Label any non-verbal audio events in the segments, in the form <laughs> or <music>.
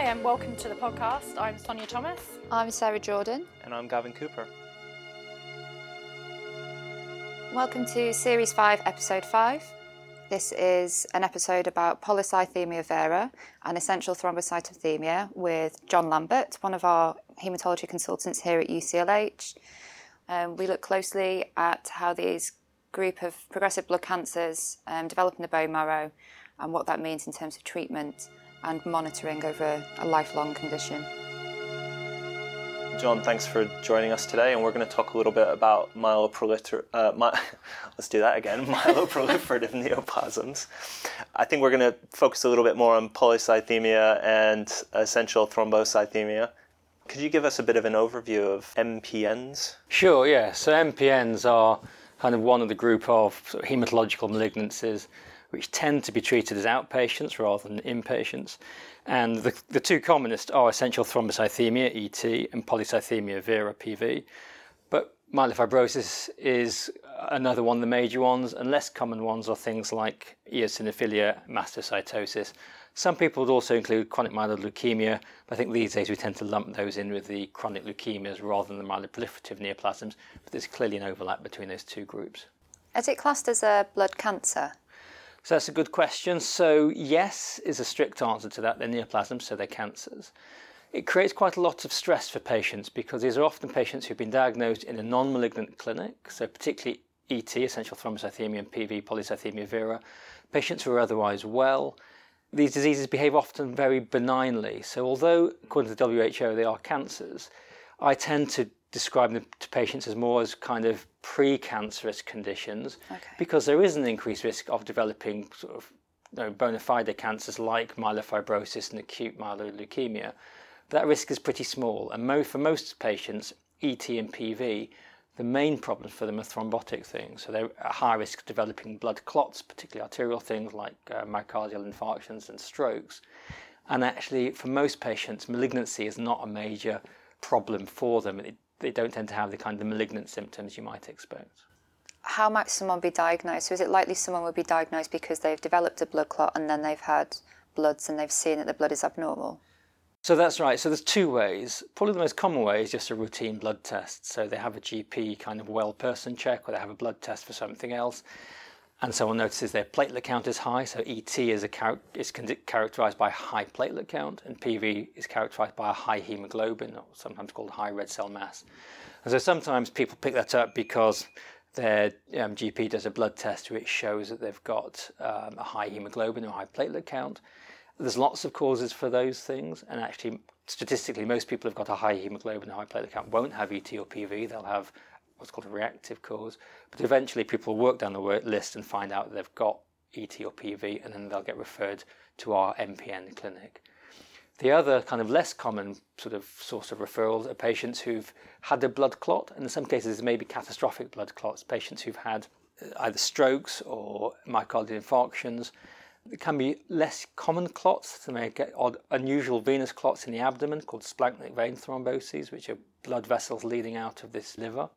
Hi, and welcome to the podcast. I'm Sonia Thomas. I'm Sarah Jordan. And I'm Gavin Cooper. Welcome to Series 5, Episode 5. This is an episode about polycythemia vera and essential thrombocytopenia with Jon Lambert, one of our haematology consultants here at UCLH. Um, we look closely at how these group of progressive blood cancers um, develop in the bone marrow and what that means in terms of treatment and monitoring over a lifelong condition. Jon, thanks for joining us today, and we're going to talk a little bit about myeloprolifer- uh, my- <laughs> let's do that again, <laughs> myeloproliferative <laughs> neoplasms. I think we're going to focus a little bit more on polycythemia and essential thrombocythemia. Could you give us a bit of an overview of MPNs? Sure, yeah. So MPNs are kind of one of the group of, sort of hematological malignancies which tend to be treated as outpatients rather than inpatients. And the, the two commonest are essential thrombocythemia, ET, and polycythemia vera, PV. But myelofibrosis is another one of the major ones, and less common ones are things like eosinophilia, mastocytosis. Some people would also include chronic myeloid leukemia, but I think these days we tend to lump those in with the chronic leukemias rather than the myeloproliferative neoplasms, but there's clearly an overlap between those two groups. Is it classed as a blood cancer? So that's a good question. So, yes is a strict answer to that. They're neoplasms, so they're cancers. It creates quite a lot of stress for patients because these are often patients who've been diagnosed in a non malignant clinic, so particularly ET, essential thrombocythemia, and PV, polycythemia vera, patients who are otherwise well. These diseases behave often very benignly. So, although according to the WHO they are cancers, I tend to describe them to patients as more as kind of pre-cancerous conditions Okay. because there is an increased risk of developing sort of you know, bona fide cancers like myelofibrosis and acute myeloid leukemia. That risk is pretty small, and mo- for most patients, ET and PV, the main problems for them are thrombotic things. So they're at high risk of developing blood clots, particularly arterial things like uh, myocardial infarctions and strokes. And actually, for most patients, malignancy is not a major problem for them. It, they don't tend to have the kind of malignant symptoms you might expect. How might someone be diagnosed? So is it likely someone would be diagnosed because they've developed a blood clot and then they've had bloods and they've seen that the blood is abnormal? So that's right. So there's two ways. Probably the most common way is just a routine blood test. So they have a GP kind of well person check, or they have a blood test for something else, and someone notices their platelet count is high. So ET is a char- is characterized by high platelet count, and PV is characterized by a high hemoglobin, or sometimes called high red cell mass. And so sometimes people pick that up because their um, GP does a blood test which shows that they've got um, a high hemoglobin or a high platelet count. There's lots of causes for those things, and actually, statistically, most people who've got a high hemoglobin and high platelet count won't have ET or PV. They'll have what's called a reactive cause. But eventually, people work down the list and find out they've got ET or PV, and then they'll get referred to our MPN clinic. The other kind of less common sort of source of referrals are patients who've had a blood clot, and in some cases, maybe catastrophic blood clots, patients who've had uh, either strokes or myocardial infarctions. There can be less common clots, so may get odd, unusual venous clots in the abdomen called splanchnic vein thromboses, which are blood vessels leading out of this liver.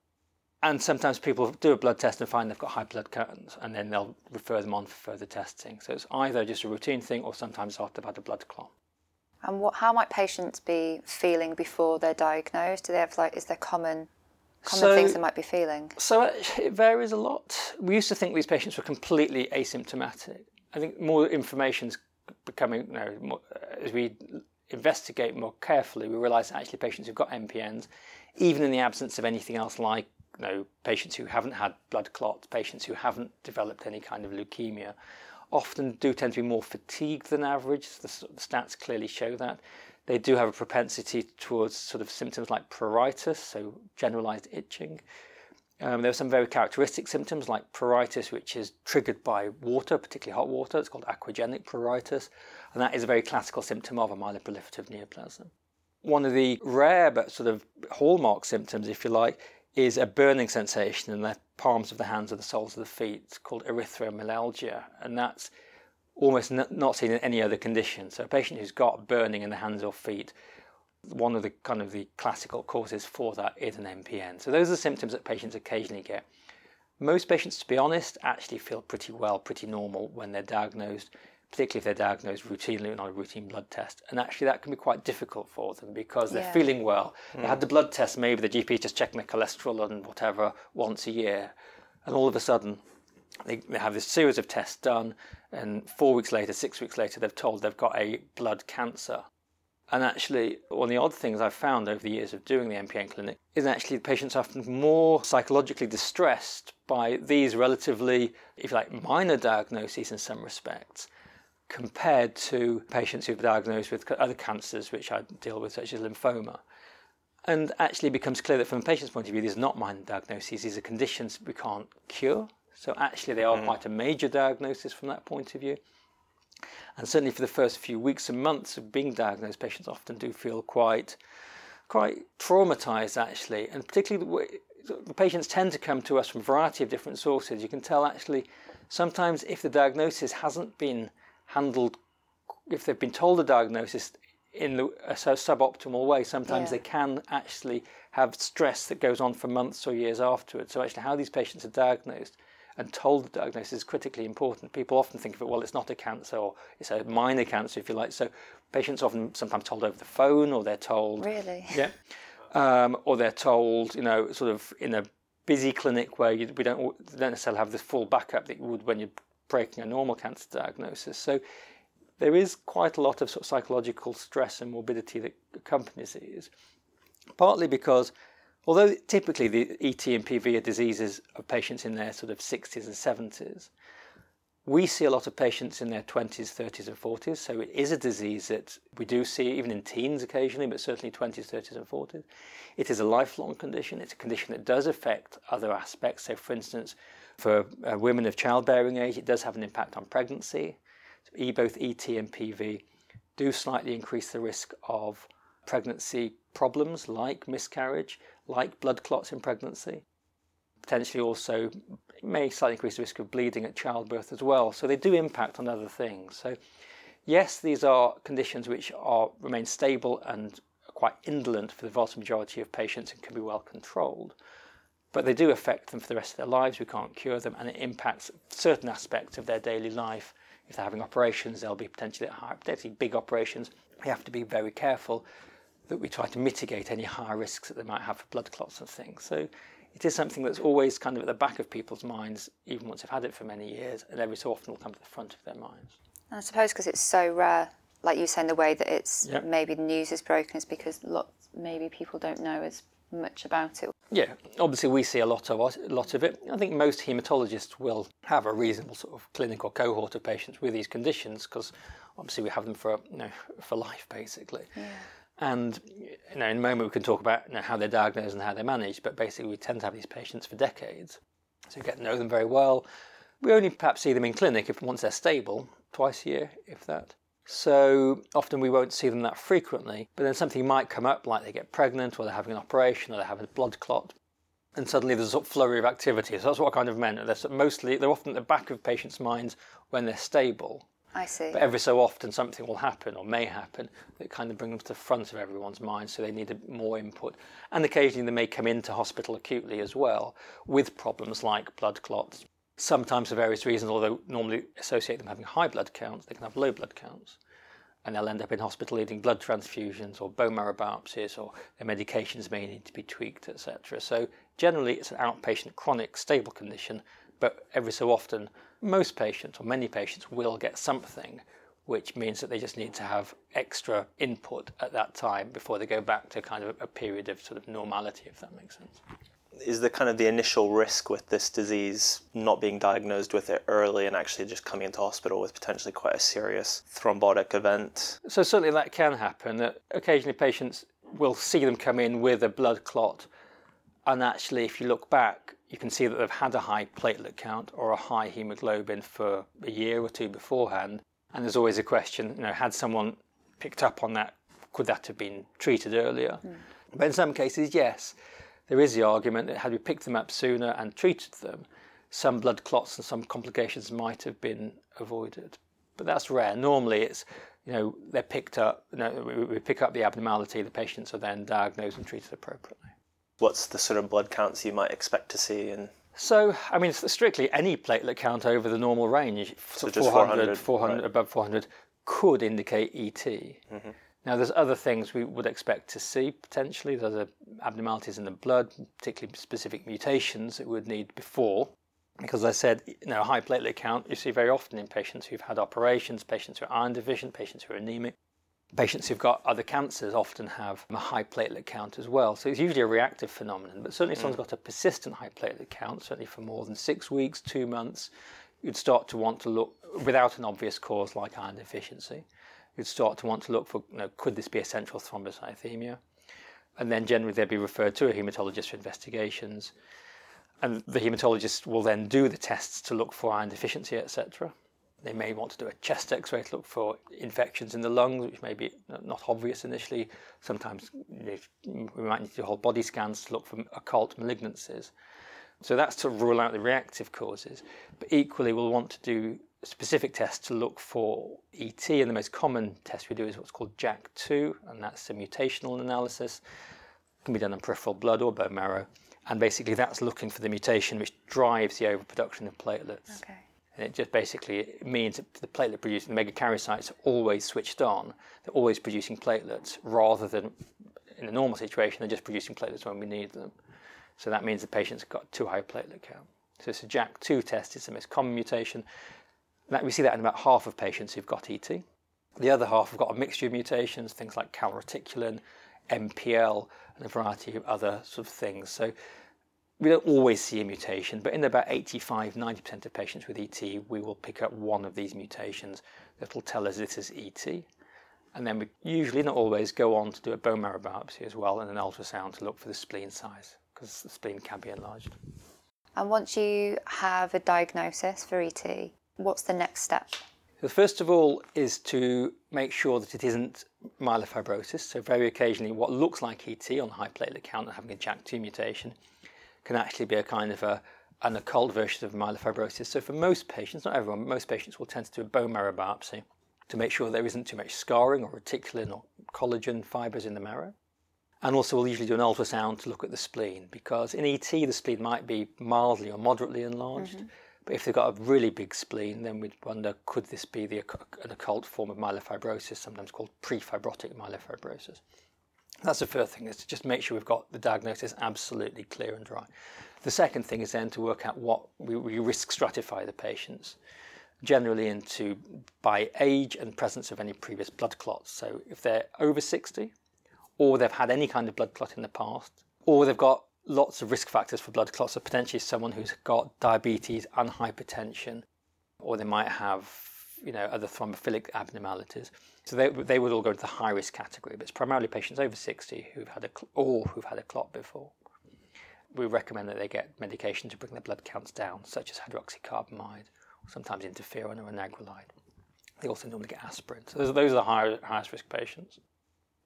And sometimes people do a blood test and find they've got high blood counts, and then they'll refer them on for further testing. So it's either just a routine thing or sometimes after they've had a blood clot. And what, how might patients be feeling before they're diagnosed? Do they have like, is there common, common So- things they might be feeling? So it varies a lot. We used to think these patients were completely asymptomatic. I think more information's becoming, you know, more, as we investigate more carefully, we realise actually patients who've got MPNs, even in the absence of anything else like, you know, patients who haven't had blood clots, patients who haven't developed any kind of leukemia, often do tend to be more fatigued than average. The, the stats clearly show that. They do have a propensity towards sort of symptoms like pruritus, so generalized itching. Um, there are some very characteristic symptoms like pruritus, which is triggered by water, particularly hot water. It's called aquagenic pruritus, and that is a very classical symptom of a myeloproliferative neoplasm. One of the rare but sort of hallmark symptoms, if you like, is a burning sensation in the palms of the hands or the soles of the feet. Called erythromelalgia, and that's almost n- not seen in any other condition. So a patient who's got burning in the hands or feet, one of the kind of the classical causes for that is an MPN. So those are the symptoms that patients occasionally get. Most patients, to be honest, actually feel pretty well, pretty normal when they're diagnosed. Particularly if they're diagnosed routinely on a routine blood test. And actually, that can be quite difficult for them because they're Yeah. feeling well. They had mm. the blood test, maybe the GP just checking their cholesterol and whatever once a year. And all of a sudden, they, they have this series of tests done, and four weeks later, six weeks later, they're told they've got a blood cancer. And actually, one of the odd things I've found over the years of doing the MPN clinic is actually the patients are often more psychologically distressed by these relatively, if you like, minor diagnoses in some respects, compared to patients who've been diagnosed with other cancers which I deal with, such as lymphoma. And actually, it becomes clear that from a patient's point of view, these are not minor diagnoses, these are conditions we can't cure. So, actually, they are mm-hmm. quite a major diagnosis from that point of view. And certainly for the first few weeks and months of being diagnosed, patients often do feel quite, quite traumatized actually, and particularly the, way, the patients tend to come to us from a variety of different sources. You can tell actually sometimes if the diagnosis hasn't been handled, if they've been told the diagnosis in the, a so- suboptimal way, sometimes Yeah. they can actually have stress that goes on for months or years afterwards. So actually, how these patients are diagnosed and told the diagnosis is critically important. People often think of it, well, it's not a cancer or it's a minor cancer, if you like. So patients often sometimes told over the phone or they're told, Really? <laughs> yeah, um, or they're told, you know, sort of in a busy clinic where you, we don't, don't necessarily have the full backup that you would when you're breaking a normal cancer diagnosis. So there is quite a lot of sort of psychological stress and morbidity that accompanies these, partly because although typically the ET and PV are diseases of patients in their sort of 60s and 70s, we see a lot of patients in their 20s, 30s, and 40s. So it is a disease that we do see even in teens occasionally, but certainly 20s, 30s, and 40s. It is a lifelong condition. It's a condition that does affect other aspects. So, for instance, for uh, women of childbearing age, it does have an impact on pregnancy. So e, both ET and PV do slightly increase the risk of pregnancy problems like miscarriage, like blood clots in pregnancy. Potentially also may slightly increase the risk of bleeding at childbirth as well. So they do impact on other things. So yes, these are conditions which are remain stable and quite indolent for the vast majority of patients and can be well controlled. But they do affect them for the rest of their lives. We can't cure them, and it impacts certain aspects of their daily life. If they're having operations, they'll be potentially at high, potentially big operations. We have to be very careful that we try to mitigate any high risks that they might have for blood clots and things. So it is something that's always kind of at the back of people's minds, even once they've had it for many years, and every so often will come to the front of their minds. And I suppose because it's so rare, like you saying, the way that it's Yep. maybe the news is broken is because lots maybe people don't know as much about it. Yeah, obviously we see a lot of a lot of it. I think most haematologists will have a reasonable sort of clinical cohort of patients with these conditions because obviously we have them for you know for life basically. And you know, in a moment we can talk about you know, how they're diagnosed and how they're managed, but basically we tend to have these patients for decades, so you get to know them very well. We only perhaps see them in clinic if once they're stable, twice a year, if that. So often we won't see them that frequently, but then something might come up, like they get pregnant, or they're having an operation, or they're having a blood clot, and suddenly there's a sort of flurry of activity. So that's what I kind of meant. They're mostly they're often at the back of patients' minds when they're stable, I see. but every so often something will happen or may happen that kind of brings them to the front of everyone's mind. So they need a- more input, and occasionally they may come into hospital acutely as well with problems like blood clots. Sometimes for various reasons, although normally associate them having high blood counts, they can have low blood counts and they'll end up in hospital needing blood transfusions or bone marrow biopsies or their medications may need to be tweaked, etc. So generally it's an outpatient chronic stable condition, but every so often most patients or many patients will get something which means that they just need to have extra input at that time before they go back to kind of a period of sort of normality if that makes sense. Is the kind of the initial risk with this disease not being diagnosed with it early and actually just coming into hospital with potentially quite a serious thrombotic event? So certainly that can happen. That occasionally patients will see them come in with a blood clot, and actually, if you look back, you can see that they've had a high platelet count or a high hemoglobin for a year or two beforehand. And there's always a question, you know, had someone picked up on that, could that have been treated earlier? Hmm. But in some cases, yes, there is the argument that had we picked them up sooner and treated them, some blood clots and some complications might have been avoided. But that's rare. Normally, it's you know they're picked up. You know, we, we pick up the abnormality. The patients are then diagnosed and treated appropriately. What's the sort of blood counts you might expect to see in So, I mean, strictly any platelet count over the normal range, so just 400, 400, 400 right. above 400, could indicate ET. Mm-hmm. Now, there's other things we would expect to see potentially. There's other abnormalities in the blood, particularly specific mutations that we would need before. Because I said, you know, a high platelet count you see very often in patients who've had operations, patients who are iron deficient, patients who are anemic. Patients who've got other cancers often have a high platelet count as well. So it's usually a reactive phenomenon, but certainly if someone's mm. got a persistent high platelet count, certainly for more than six weeks, two months, you'd start to want to look without an obvious cause like iron deficiency. You'd start to want to look for, you know, could this be essential thrombocythemia? And then generally they'd be referred to a haematologist for investigations. And the haematologist will then do the tests to look for iron deficiency, etc. They may want to do a chest X-ray to look for infections in the lungs, which may be not obvious initially. Sometimes we might need to do whole body scans to look for occult malignancies. So that's to rule out the reactive causes. But equally, we'll want to do specific tests to look for ET, and the most common test we do is what's called JAK2, and that's a mutational analysis. It can be done on peripheral blood or bone marrow, and basically that's looking for the mutation which drives the overproduction of platelets. Okay. And it just basically means that the platelet producing the megakaryocytes are always switched on. They're always producing platelets rather than in a normal situation, they're just producing platelets when we need them. So that means the patient's got too high a platelet count. So it's a JAK2 test, it's the most common mutation. That, we see that in about half of patients who've got ET. The other half have got a mixture of mutations, things like calreticulin, MPL, and a variety of other sort of things. So we don't always see a mutation, but in about 85 90% of patients with ET, we will pick up one of these mutations that will tell us this is ET. And then we usually, not always, go on to do a bone marrow biopsy as well and an ultrasound to look for the spleen size because the spleen can be enlarged. And once you have a diagnosis for ET, what's the next step? The first of all is to make sure that it isn't myelofibrosis. So very occasionally what looks like ET on high platelet count and having a JAK2 mutation can actually be a kind of a, an occult version of myelofibrosis. So for most patients, not everyone, but most patients will tend to do a bone marrow biopsy to make sure there isn't too much scarring or reticulin or collagen fibres in the marrow. And also we'll usually do an ultrasound to look at the spleen because in ET the spleen might be mildly or moderately enlarged. Mm-hmm. But if they've got a really big spleen, then we'd wonder could this be the, an occult form of myelofibrosis, sometimes called prefibrotic myelofibrosis. That's the first thing, is to just make sure we've got the diagnosis absolutely clear and dry. The second thing is then to work out what we, we risk stratify the patients, generally into by age and presence of any previous blood clots. So if they're over 60, or they've had any kind of blood clot in the past, or they've got lots of risk factors for blood clots, so potentially someone who's got diabetes and hypertension, or they might have you know other thrombophilic abnormalities. So they, they would all go into the high risk category, but it's primarily patients over 60 who've had a or who've had a clot before. We recommend that they get medication to bring their blood counts down, such as hydroxycarbamide, or sometimes interferon or anagrelide. They also normally get aspirin. So those, those are the high, highest risk patients.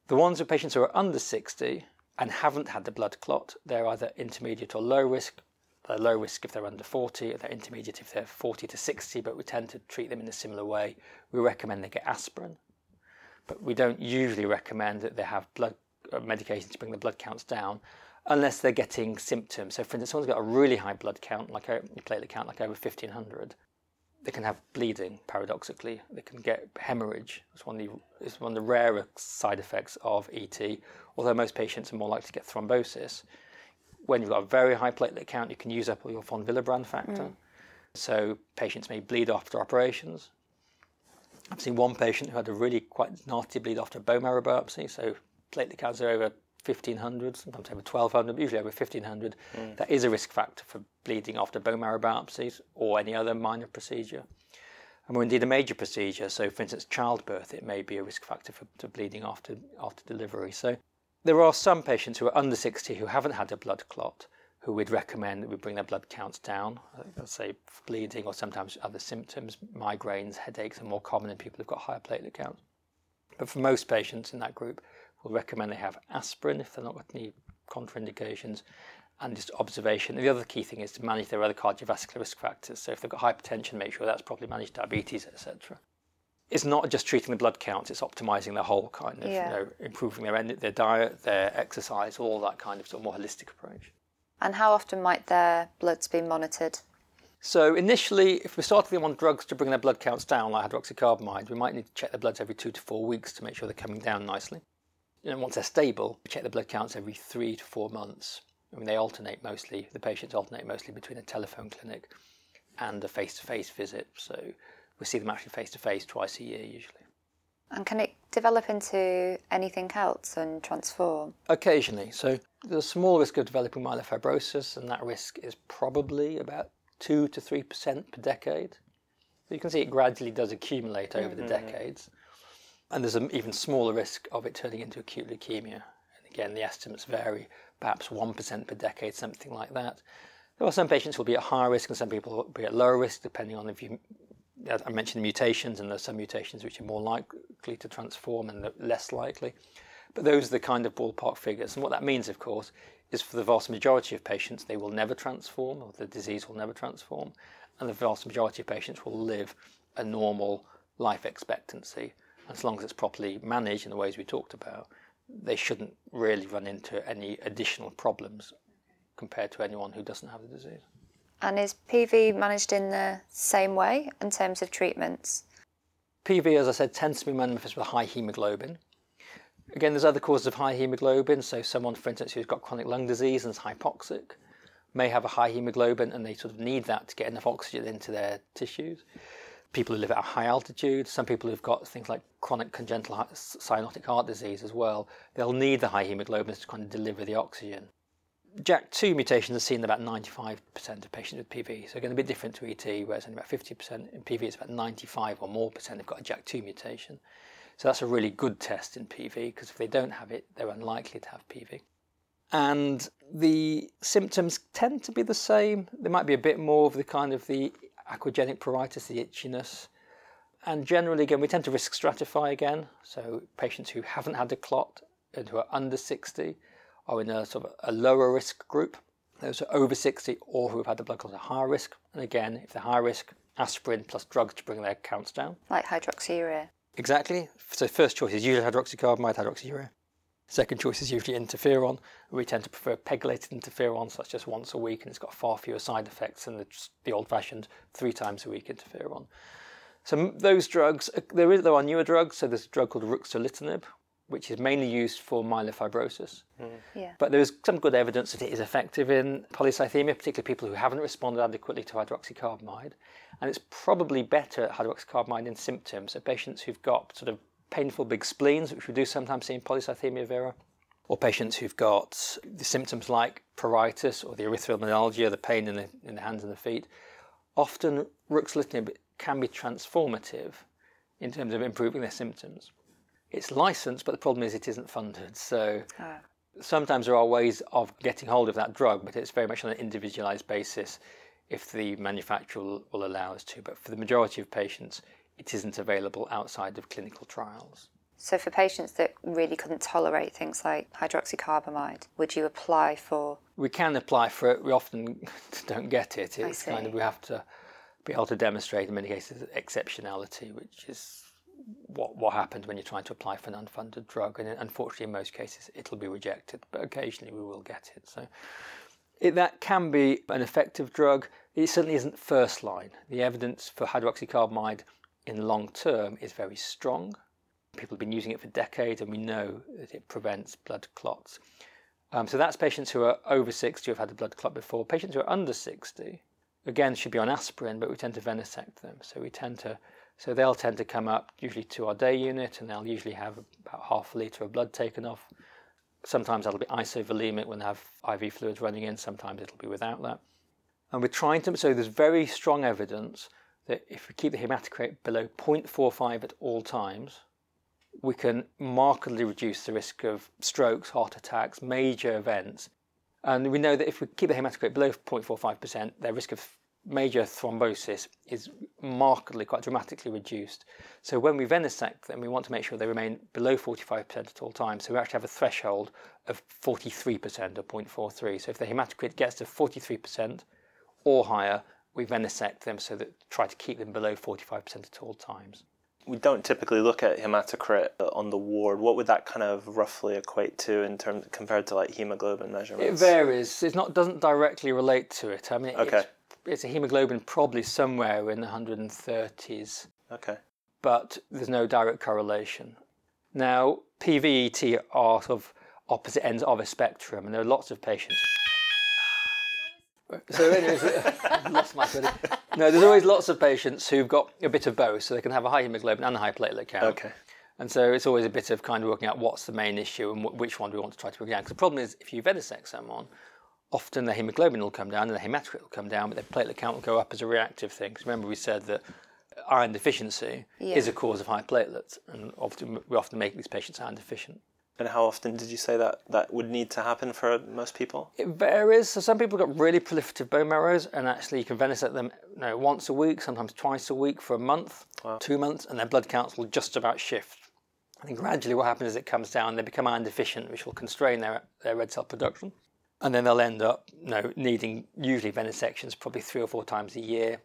The ones of patients who are under 60 and haven't had the blood clot, they're either intermediate or low risk. They're low risk if they're under 40, they're intermediate if they're 40 to 60, but we tend to treat them in a similar way. We recommend they get aspirin, but we don't usually recommend that they have blood uh, medication to bring the blood counts down unless they're getting symptoms. So, for instance, someone's got a really high blood count, like a platelet count, like over 1500, they can have bleeding, paradoxically. They can get hemorrhage. It's one of the, it's one of the rarer side effects of ET, although most patients are more likely to get thrombosis. When you've got a very high platelet count, you can use up all your von Willebrand factor. Mm. So patients may bleed after operations. I've seen one patient who had a really quite nasty bleed after a bone marrow biopsy. So platelet counts are over 1500, sometimes over 1200, but usually over 1500. Mm. That is a risk factor for bleeding after bone marrow biopsies or any other minor procedure. And or indeed a major procedure, so for instance, childbirth, it may be a risk factor for, for bleeding after, after delivery. So there are some patients who are under 60 who haven't had a blood clot who we'd recommend that we bring their blood counts down. Let's say bleeding or sometimes other symptoms, migraines, headaches are more common in people who've got higher platelet counts. But for most patients in that group, we'll recommend they have aspirin if they're not got any contraindications and just observation. And the other key thing is to manage their other cardiovascular risk factors. So if they've got hypertension, make sure that's properly managed, diabetes, etc. It's not just treating the blood counts; it's optimizing the whole kind of, Yeah. you know, improving their their diet, their exercise, all that kind of sort of more holistic approach. And how often might their bloods be monitored? So initially, if we started them on drugs to bring their blood counts down, like hydroxycarbamide, we might need to check their bloods every two to four weeks to make sure they're coming down nicely. And once they're stable, we check the blood counts every three to four months. I mean, they alternate mostly, the patients alternate mostly between a telephone clinic and a face to face visit. So we see them actually face to face twice a year usually. And can it develop into anything else and transform? Occasionally. So there's a small risk of developing myelofibrosis, and that risk is probably about 2 to 3% per decade. So you can see it gradually does accumulate over the mm-hmm. decades. And there's an even smaller risk of it turning into acute leukemia. And again, the estimates vary, perhaps 1% per decade, something like that. There are some patients who will be at higher risk and some people will be at lower risk, depending on if you. I mentioned mutations, and there's some mutations which are more likely to transform and less likely. But those are the kind of ballpark figures. And what that means, of course, is for the vast majority of patients, they will never transform, or the disease will never transform. And the vast majority of patients will live a normal life expectancy. As long as it's properly managed in the ways we talked about, they shouldn't really run into any additional problems compared to anyone who doesn't have the disease. And is PV managed in the same way in terms of treatments? PV, as I said, tends to be manifest with high hemoglobin. Again, there's other causes of high hemoglobin. So, someone, for instance, who's got chronic lung disease and is hypoxic may have a high hemoglobin and they sort of need that to get enough oxygen into their tissues. People who live at a high altitude, some people who've got things like chronic congenital cyanotic heart disease as well, they'll need the high hemoglobins to kind of deliver the oxygen. JAK2 mutations are seen in about 95% of patients with PV. So again, a bit different to ET, where it's only about 50%. In PV, it's about 95 or more percent have got a JAK2 mutation. So that's a really good test in PV because if they don't have it, they're unlikely to have PV. And the symptoms tend to be the same. There might be a bit more of the kind of the aquagenic pruritus, the itchiness. And generally, again, we tend to risk stratify again. So patients who haven't had a clot and who are under 60 are in a sort of a lower risk group. Those who are over 60 or who have had the blood clot are higher risk. And again, if they're high risk, aspirin plus drugs to bring their counts down. Like hydroxyurea? Exactly. So first choice is usually hydroxycarbamide, hydroxyurea. Second choice is usually interferon. We tend to prefer pegylated interferon, so that's just once a week, and it's got far fewer side effects than the, the old-fashioned three times a week interferon. So those drugs, uh, there, is, there are newer drugs. So there's a drug called ruxolitinib, which is mainly used for myelofibrosis. Mm. Yeah. But there is some good evidence that it is effective in polycythemia, particularly people who haven't responded adequately to hydroxycarbamide. And it's probably better at hydroxycarbamide in symptoms. So patients who've got sort of painful big spleens, which we do sometimes see in polycythemia vera, or patients who've got the symptoms like pruritus or the erythromelalgia, the pain in the, in the hands and the feet, often ruxolitinib can be transformative in terms of improving their symptoms. It's licensed, but the problem is it isn't funded. So Ah. sometimes there are ways of getting hold of that drug, but it's very much on an individualized basis if the manufacturer will, allow us to. But for the majority of patients, it isn't available outside of clinical trials. So for patients that really couldn't tolerate things like hydroxycarbamide, would you apply for? We can apply for it. We often <laughs> don't get it. It's kind of we have to be able to demonstrate in many cases exceptionality, which is what what happens when you're trying to apply for an unfunded drug. And unfortunately, in most cases, it'll be rejected. But occasionally, we will get it. So it, that can be an effective drug. It certainly isn't first line. The evidence for hydroxycarbamide in long term is very strong. People have been using it for decades, and we know that it prevents blood clots. Um, so that's patients who are over 60 who have had a blood clot before. Patients who are under 60, again, should be on aspirin, but we tend to venesect them. So we tend to, so they'll tend to come up usually to our day unit, and they'll usually have about half a litre of blood taken off. Sometimes that'll be isovolemic when they have IV fluids running in. Sometimes it'll be without that. And we're trying to, so there's very strong evidence that if we keep the hematocrit below 0.45 at all times, we can markedly reduce the risk of strokes, heart attacks, major events. And we know that if we keep the hematocrit below 0.45%, their risk of major thrombosis is markedly, quite dramatically reduced. So when we venesect them, we want to make sure they remain below 45% at all times. So we actually have a threshold of 43% or 0.43. So if the hematocrit gets to 43% or higher, we venesect them so that try to keep them below 45% at all times. We don't typically look at hematocrit uh, on the ward. What would that kind of roughly equate to in terms compared to like hemoglobin measurements? It varies. It's not doesn't directly relate to it. I mean, Okay. it's, it's a hemoglobin probably somewhere in the 130s, Okay. but there's no direct correlation. Now, PVET are sort of opposite ends of a spectrum, and there are lots of patients. So, anyways, lost my credit. No, there's always lots of patients who've got a bit of both, so they can have a high hemoglobin and a high platelet count. Okay. And so it's always a bit of kind of working out what's the main issue and wh- which one do we want to try to bring down. Because the problem is, if you venesect someone, often their hemoglobin will come down and their hematocrit will come down, but their platelet count will go up as a reactive thing. Because remember, we said that iron deficiency is a cause of high platelets, and often we often make these patients iron deficient. And how often did you say that that would need to happen for most people? It varies. So some people got really proliferative bone marrows, and actually you can venesect them you know, once a week, sometimes twice a week for a month, two months, and their blood counts will just about shift. And then gradually what happens is it comes down, they become iron deficient, which will constrain their, their red cell production. And then they'll end up you know, needing usually venesections probably three or four times a year.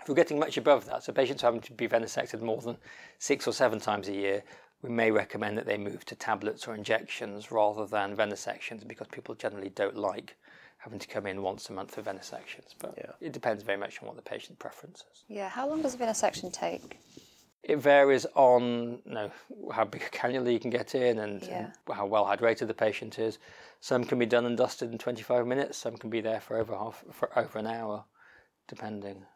If we're getting much above that, so patients having to be venesected more than six or seven times a year, we may recommend that they move to tablets or injections rather than venesections because people generally don't like having to come in once a month for venesections. But Yeah. it depends very much on what the patient preference is. Yeah, how long does a venesection take? It varies on you know, how big a cannula you can get in and, Yeah. and how well hydrated the patient is. Some can be done and dusted in 25 minutes. Some can be there for over half for over an hour, depending.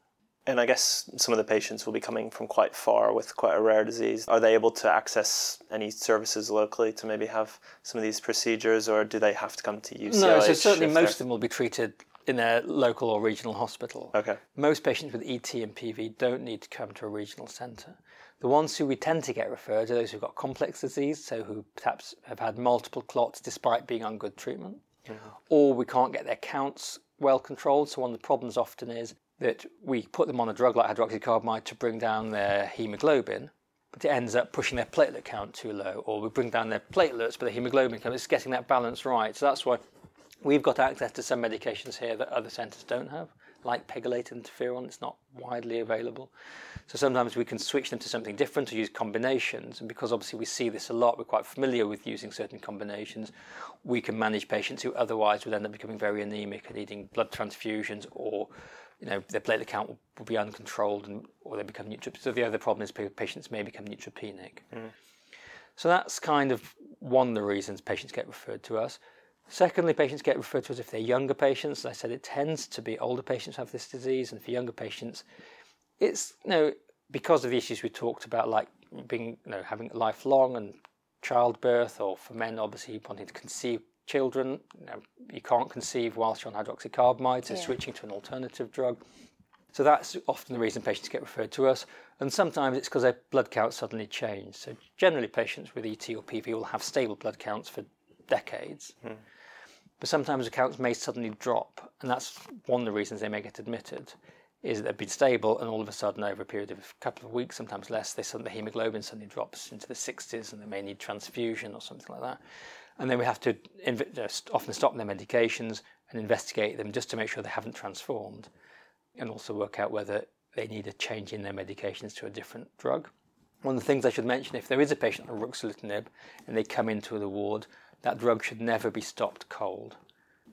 And I guess some of the patients will be coming from quite far with quite a rare disease. Are they able to access any services locally to maybe have some of these procedures, or do they have to come to UCLH? No, so certainly most of them will be treated in their local or regional hospital. Okay. Most patients with ET and PV don't need to come to a regional centre. The ones who we tend to get referred are those who've got complex disease, so who perhaps have had multiple clots despite being on good treatment, mm-hmm. or we can't get their counts well controlled. So one of the problems often is that we put them on a drug like hydroxycarbamide to bring down their hemoglobin, but it ends up pushing their platelet count too low, or we bring down their platelets, but the hemoglobin count is getting that balance right. So that's why we've got access to some medications here that other centres don't have, like pegylated interferon. It's not widely available. So sometimes we can switch them to something different or use combinations. And because obviously we see this a lot, we're quite familiar with using certain combinations, we can manage patients who otherwise would end up becoming very anemic and needing blood transfusions or you know, their platelet count will, will be uncontrolled and, or they become neutropenic. So the other problem is patients may become neutropenic. Hmm. So that's kind of one of the reasons patients get referred to us. Secondly, patients get referred to us if they're younger patients. As I said, it tends to be older patients who have this disease, and for younger patients, it's you know because of the issues we talked about, like being you know having lifelong and childbirth, or for men obviously wanting to conceive children. You, can't conceive whilst you're on hydroxycarbamide, so Yeah. switching to an alternative drug. So that's often the reason patients get referred to us. And sometimes it's because their blood counts suddenly change. So generally, patients with ET or PV will have stable blood counts for decades. Hmm. But sometimes the counts may suddenly drop, and that's one of the reasons they may get admitted. Is that they've been stable, and all of a sudden, over a period of a couple of weeks, sometimes less, they suddenly, the hemoglobin suddenly drops into the 60s, and they may need transfusion or something like that. And then we have to inv- often stop their medications and investigate them just to make sure they haven't transformed, and also work out whether they need a change in their medications to a different drug. One of the things I should mention, if there is a patient on ruxolitinib and they come into the ward, that drug should never be stopped cold.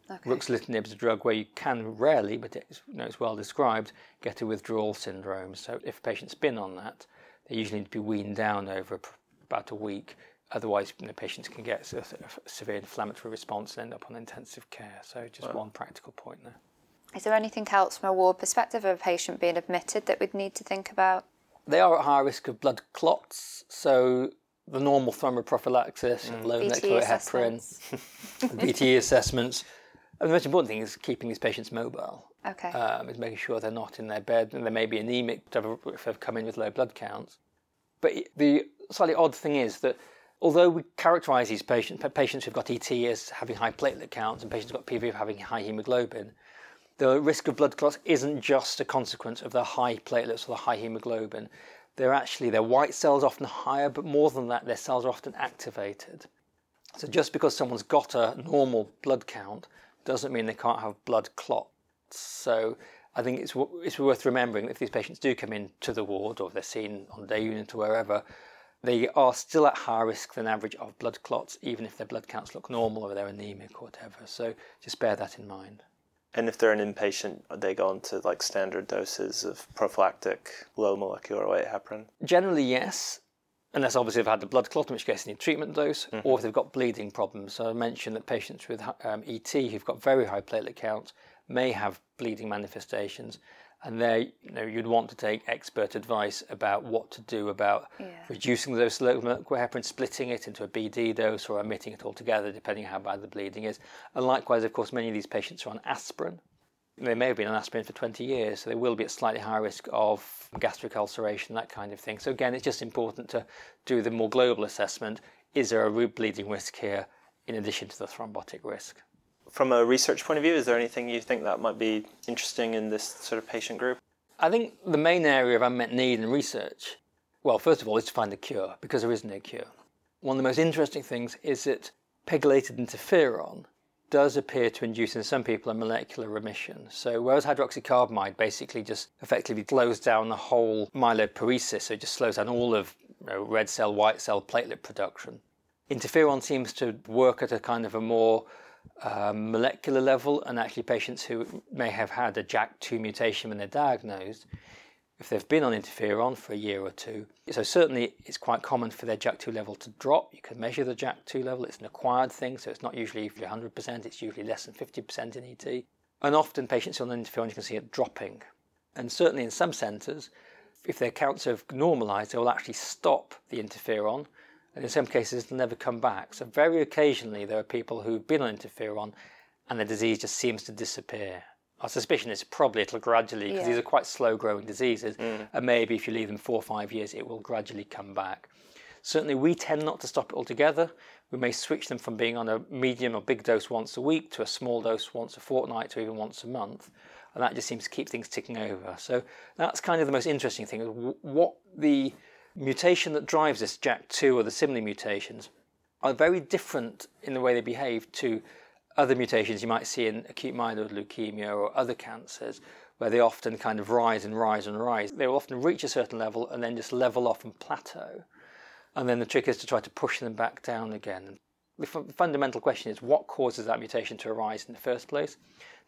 Okay. Ruxolitinib is a drug where you can rarely, but it's, you know, it's well described, get a withdrawal syndrome. So if a patient's been on that, they usually need to be weaned down over about a week. Otherwise, you know, patients can get a, a severe inflammatory response and end up on intensive care. So just one practical point there. Is there anything else from a ward perspective of a patient being admitted that we'd need to think about? They are at higher risk of blood clots, so the normal thromboprophylaxis, low BT molecular heparin, assessments? <laughs> BT assessments. And the most important thing is keeping these patients mobile. Okay. um, is making sure they're not in their bed and they may be anemic if they've come in with low blood counts. But the slightly odd thing is that although we characterise these patients, patients who've got ET as having high platelet counts and patients who've got PV having high hemoglobin, the risk of blood clots isn't just a consequence of the high platelets or the high hemoglobin. They're actually, their white cells often higher, but more than that, their cells are often activated. So just because someone's got a normal blood count doesn't mean they can't have blood clots. So I think it's, it's worth remembering that if these patients do come into the ward or if they're seen on day unit or wherever, they are still at higher risk than average of blood clots, even if their blood counts look normal or they're anemic or whatever. So just bear that in mind. And if they're an inpatient, they go on to like standard doses of prophylactic low molecular weight heparin? Generally, yes. Unless obviously they've had the blood clot, in which case they need treatment dose, mm-hmm. or if they've got bleeding problems. So I mentioned that patients with um, ET who've got very high platelet counts may have bleeding manifestations, and there you know you'd want to take expert advice about what to do about yeah. reducing the dose of heparin, splitting it into a BD dose, or omitting it altogether, depending on how bad the bleeding is. And likewise, of course, many of these patients are on aspirin. They may have been on aspirin for 20 years, so they will be at slightly higher risk of gastric ulceration, that kind of thing. So again, it's just important to do the more global assessment. Is there a root bleeding risk here in addition to the thrombotic risk? From a research point of view, is there anything you think that might be interesting in this sort of patient group? I think the main area of unmet need in research, well, first of all, is to find a cure because there is no cure. One of the most interesting things is that pegylated interferon does appear to induce in some people a molecular remission. So whereas hydroxycarbamide basically just effectively slows down the whole myelopoiesis, so it just slows down all of you know, red cell, white cell platelet production, interferon seems to work at a kind of a more um, molecular level, and actually patients who may have had a JAK2 mutation when they're diagnosed, if they've been on interferon for a year or two. So certainly it's quite common for their JAK2 level to drop. You can measure the JAK2 level. It's an acquired thing, so it's not usually 100%, it's usually less than 50% in ET. And often patients on interferon, you can see it dropping. And certainly in some centres, if their counts have normalised, they will actually stop the interferon and in some cases they'll never come back. So very occasionally there are people who've been on interferon and the disease just seems to disappear. Our suspicion is probably it'll gradually, because yeah. these are quite slow growing diseases, mm. and maybe if you leave them four or five years, it will gradually come back. Certainly, we tend not to stop it altogether. We may switch them from being on a medium or big dose once a week to a small dose once a fortnight to even once a month. And that just seems to keep things ticking over. So that's kind of the most interesting thing. What the mutation that drives this JAK2 or the similar mutations are very different in the way they behave to other mutations you might see in acute myeloid leukemia or other cancers, where they often kind of rise and rise and rise. They will often reach a certain level and then just level off and plateau. And then the trick is to try to push them back down again. The fundamental question is what causes that mutation to arise in the first place?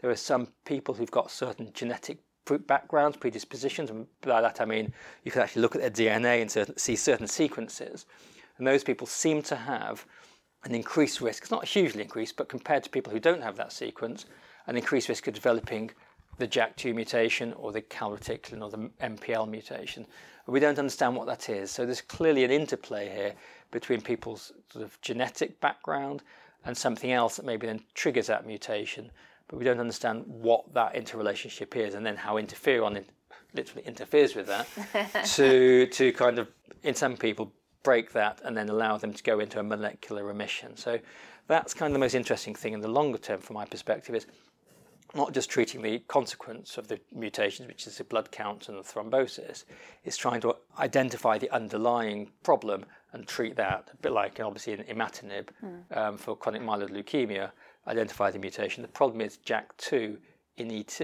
There are some people who've got certain genetic backgrounds, predispositions, and by that I mean you can actually look at their DNA and see certain sequences. And those people seem to have an increased risk, it's not hugely increased, but compared to people who don't have that sequence, an increased risk of developing the JAK2 mutation or the calreticulin or the MPL mutation. We don't understand what that is. So there's clearly an interplay here between people's sort of genetic background and something else that maybe then triggers that mutation but we don't understand what that interrelationship is and then how interferon in, literally interferes with that <laughs> to to kind of in some people break that and then allow them to go into a molecular remission. So that's kind of the most interesting thing in the longer term from my perspective is not just treating the consequence of the mutations, which is the blood count and the thrombosis, it's trying to identify the underlying problem and treat that, a bit like obviously in imatinib mm. um, for chronic myeloid leukemia, identify the mutation. The problem is JAK2 in ET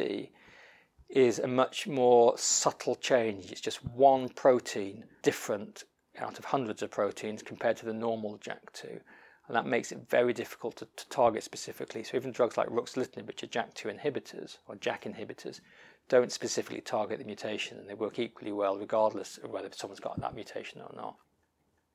is a much more subtle change. It's just one protein different out of hundreds of proteins compared to the normal JAK2. And that makes it very difficult to, to target specifically. So even drugs like ruxolitinib, which are JAK2 inhibitors or JAK inhibitors, don't specifically target the mutation and they work equally well regardless of whether someone's got that mutation or not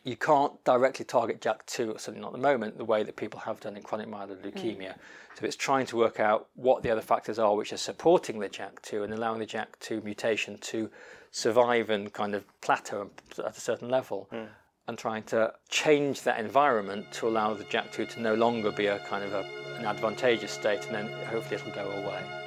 you can't directly target JAK2, certainly not at the moment, the way that people have done in chronic myeloid leukemia. Mm. So it's trying to work out what the other factors are which are supporting the JAK2 and allowing the JAK2 mutation to survive and kind of plateau at a certain level. Mm. And trying to change that environment to allow the JAK2 to no longer be a kind of a, an advantageous state, and then hopefully it'll go away.